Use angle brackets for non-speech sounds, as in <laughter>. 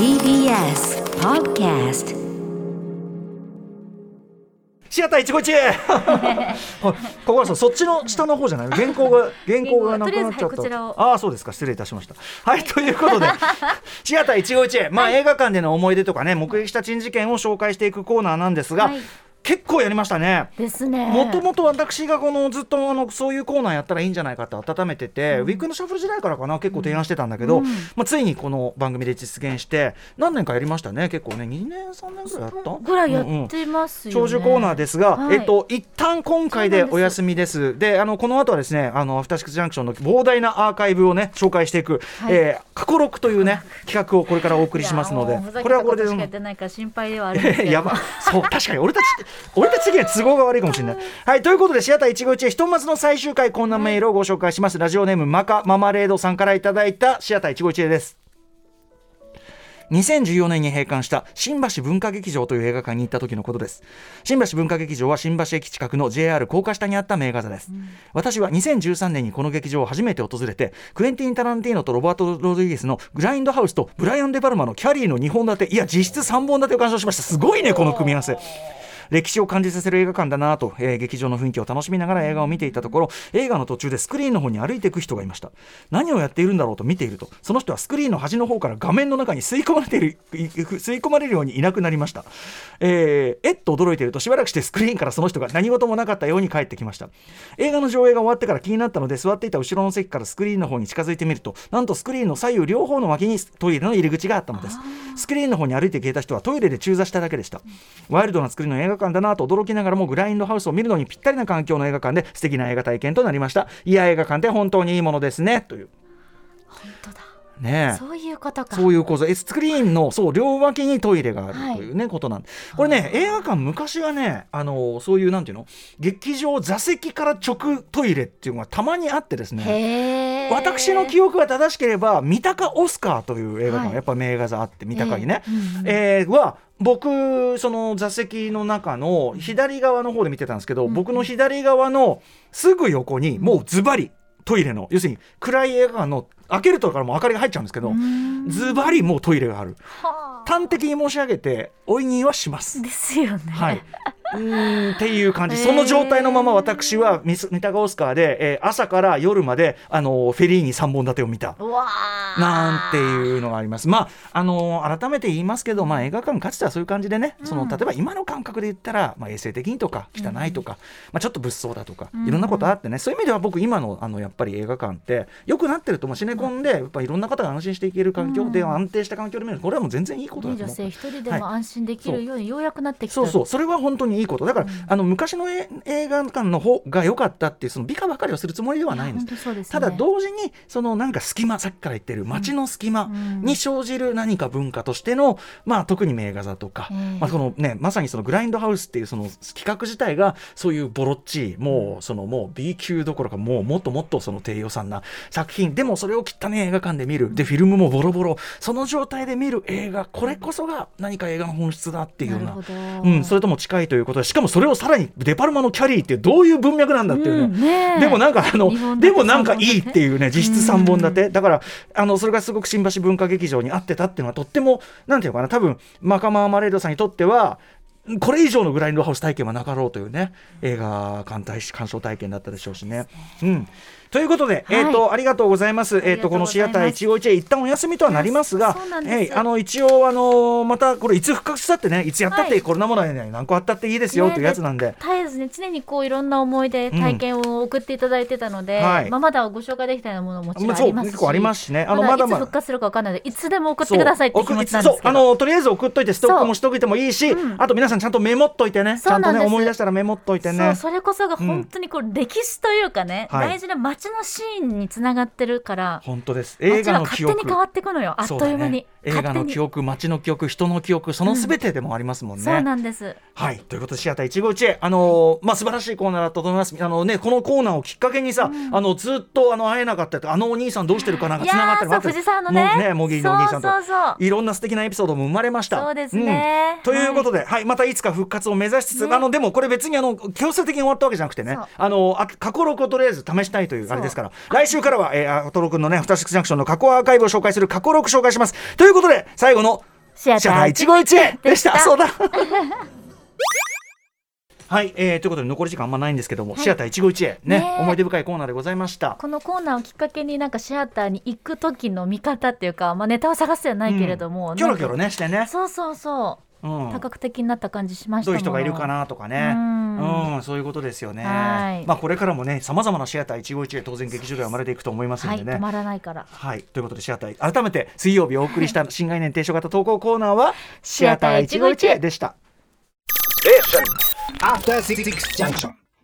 TBS Podcast シアター一期一会。<laughs> ここはそっちの下の方じゃない？原稿が原稿がなくなっちゃっとりあえずはいああそうですか。失礼いたしました。はいということで。シアター一期一会。まあ映画館での思い出とかね目撃した珍事件を紹介していくコーナーなんですが、はい結構やりましたね。ですね。もともと私がこのずっとあのそういうコーナーやったらいいんじゃないかと温めてて、ウィークエンドシャッフル時代からかな結構提案してたんだけど、うん。まあ、ついにこの番組で実現して何年かやりましたね結構ね2年3年ぐらいやった？ぐらいやうんうんってますよね、長寿コーナーですが、はい。えっと一旦今回でお休みです。で、あのこの後はですね、あのアフターシックスジャンクションの膨大なアーカイブをね紹介していく、はい。えー過去録というね <laughs> 企画をこれからお送りしますのでこれはこれでとしかやってないから心配ではあるんですけど。<laughs> やばそう確かに俺たち俺たち的には都合が悪いかもしれない。はいということでシアター一期一会ひとまずの最終回こんなメールをご紹介します。ラジオネームマカママレードさんからいただいたシアター一期一会です。2014年に閉館した新橋文化劇場という映画館に行った時のことです新橋文化劇場は新橋駅近くの JR 高架下にあった名画座です、私は2013年にこの劇場を初めて訪れてクエンティン・タランティーノとロバート・ロドリゲスのグラインドハウスとブライアン・デ・パルマのキャリーの2本立ていや実質3本立てを鑑賞しましたすごいねこの組み合わせ歴史を感じさせる映画館だなと、えー劇場の雰囲気を楽しみながら映画を見ていたところ映画の途中でスクリーンの方に歩いていく人がいました。何をやっているんだろうと見ているとその人はスクリーンの端の方から画面の中に吸い込まれている <laughs> 吸い込まれるようにいなくなりました、えーえっと驚いているとしばらくしてスクリーンからその人が何事もなかったように帰ってきました。映画の上映が終わってから気になったので座っていた後ろの席からスクリーンの方に近づいてみるとなんとスクリーンの左右両方の脇にトイレの入り口があったのです。スクリーンの方に歩いて消えた人はトイレで中座しただけでした。ワイルドな作りの映画館だなと驚きながらもグラインドハウスを見るのにぴったりな環境の映画館で素敵な映画体験となりました。いや映画館って本当にいいものですね。という。本当だ。ねえ。そういうことか。そういう構造えスクリーンのそう両脇にトイレがあはいるというね、ことなんでこれね映画館昔はねあのそういうなんていうの？劇場座席から直トイレっていうのがたまにあってですね私の記憶が正しければ三鷹オスカーという映画館、はい。やっぱ名画座あって三鷹にね、えーは僕その座席の中の左側の方で見てたんですけど、うん。僕の左側のすぐ横にもうズバリトイレの要するに暗い映画館の開けるとからもう明かりが入っちゃうんですけどうん。ズバリもうトイレがある。はあ。端的に申し上げておいにはします。ですよね。はいうーんっていう感じ、その状態のまま私はミス三鷹オスカーで、えー朝から夜まであのフェリーに3本立てを見た。うわあなんていうのがあります。まあ、あの改めて言いますけど、まあ、映画館かつてはそういう感じでね、そのうん例えば今の感覚で言ったら、まあ、衛生的にとか汚いとか、まあ、ちょっと物騒だとか、うん。いろんなことあってね、そういう意味では僕今のあのやっぱり映画館って良くなってると思うシネコンでやっぱいろんな方が安心していける環境で、うん。安定した環境で見るこれはもう全然いいことだと思う。性一人ではい。も安心できるようにようやくなってきた。そうそう。それは本当にいいこと。だから、あの昔のえ映画館の方が良かったっていうその美化ばかりをするつもりではないんです。ね。ただ同時にそのなんか隙間さっきから言ってる街の隙間うん。に生じる何か文化としての、まあ、特に名画座とか、ええ。まあそのね、まさにそのグラインドハウスっていうその企画自体がそういうボロッチもうそのもう B 級どころかもうもっともっとその低予算な作品。でもそれを汚ね映画館で見る。でフィルムもボロボロ。その状態で見る映画これこそが何か映画の本質だっていうような。うん、それとも近いということでしかもそれをさらにデパルマのキャリーってどういう文脈なんだっていうね,、でもなんかあのでもなんかいいっていうね実質3本立て、だからあのそれがすごく新橋文化劇場に合ってたっていうのはとってもなんていうのかな多分マカマーマレードさんにとってはこれ以上のグラインドハウス体験はなかろうというね映画鑑賞体験だったでしょうしね。うんということで、はい。えっ、とありがとうございます。えっ、とこのシアター一期一会一旦お休みとはなりますがえいあの一応あのまたこれいつ復活したってねいつやったって、はいコロナもないのに何個あったっていいですよねというやつなんで。絶えずね常にこういろんな思い出体験を送っていただいてたので、はい。まあ、まだご紹介できたようなものももちろんありますし結構ありますしね。あのまだまだ復活するかわかんないのでいつでも送ってくださいって気持ちなんですけど。あのとりあえず送っといてストックもしといてもいいし、うん。あと皆さんちゃんとメモっといてね。ちゃんとね思い出したらメモっといてそうねそれこそが本当にこう歴史というかね、はい。大事な街のシーンにつながってるから本当です。映画の記憶。勝手に変わっていくのよ。あっという間に、ね、映画の記憶街の記憶人の記憶そのすべてでもありますもんね、そうなんです。はい。ということでシアター一期一会。あのーまあ素晴らしいコーナーだったと思います。あのねこのコーナーをきっかけにさ、あのずっとあの会えなかったあのお兄さんどうしてるかなんかいつながったりやーそう藤沢のね。ねモギーのお兄さんと。そうそうそう。いろんな素敵なエピソードも生まれました。そうですね。ん。ということで、はい。またいつか復活を目指しつつ、ね。あのでもこれ別にあの強制的に終わったわけじゃなくてね。あのあ過去録をとりあえず試したいというあれですから。来週からは、えー、アトロ君のねアフターシックスジャンクションの過去アーカイブを紹介する過去録紹介します。ということで最後のシアター一期一会でした。そうだ。<laughs> はい、えー、ということで残り時間あんまないんですけども、シアター一期一会ねね。え思い出深いコーナーでございました。このコーナーをきっかけになんかシアターに行く時の見方っていうか、まあ、ネタを探すじゃないけれども、キョロキョロねねしてね、そうそうそう。う、ん、多角的になった感じしましたどういう人がいるかなとかね、うんうん、そういうことですよね。はいまあこれからもね、さまざまなシアター一期一会当然劇場では生まれていくと思いますんでね。はい止まらないからはい、ということでシアター改めて水曜日お送りした新概念提唱型投稿コーナーはシシアター一期一会でした。After Six Junction.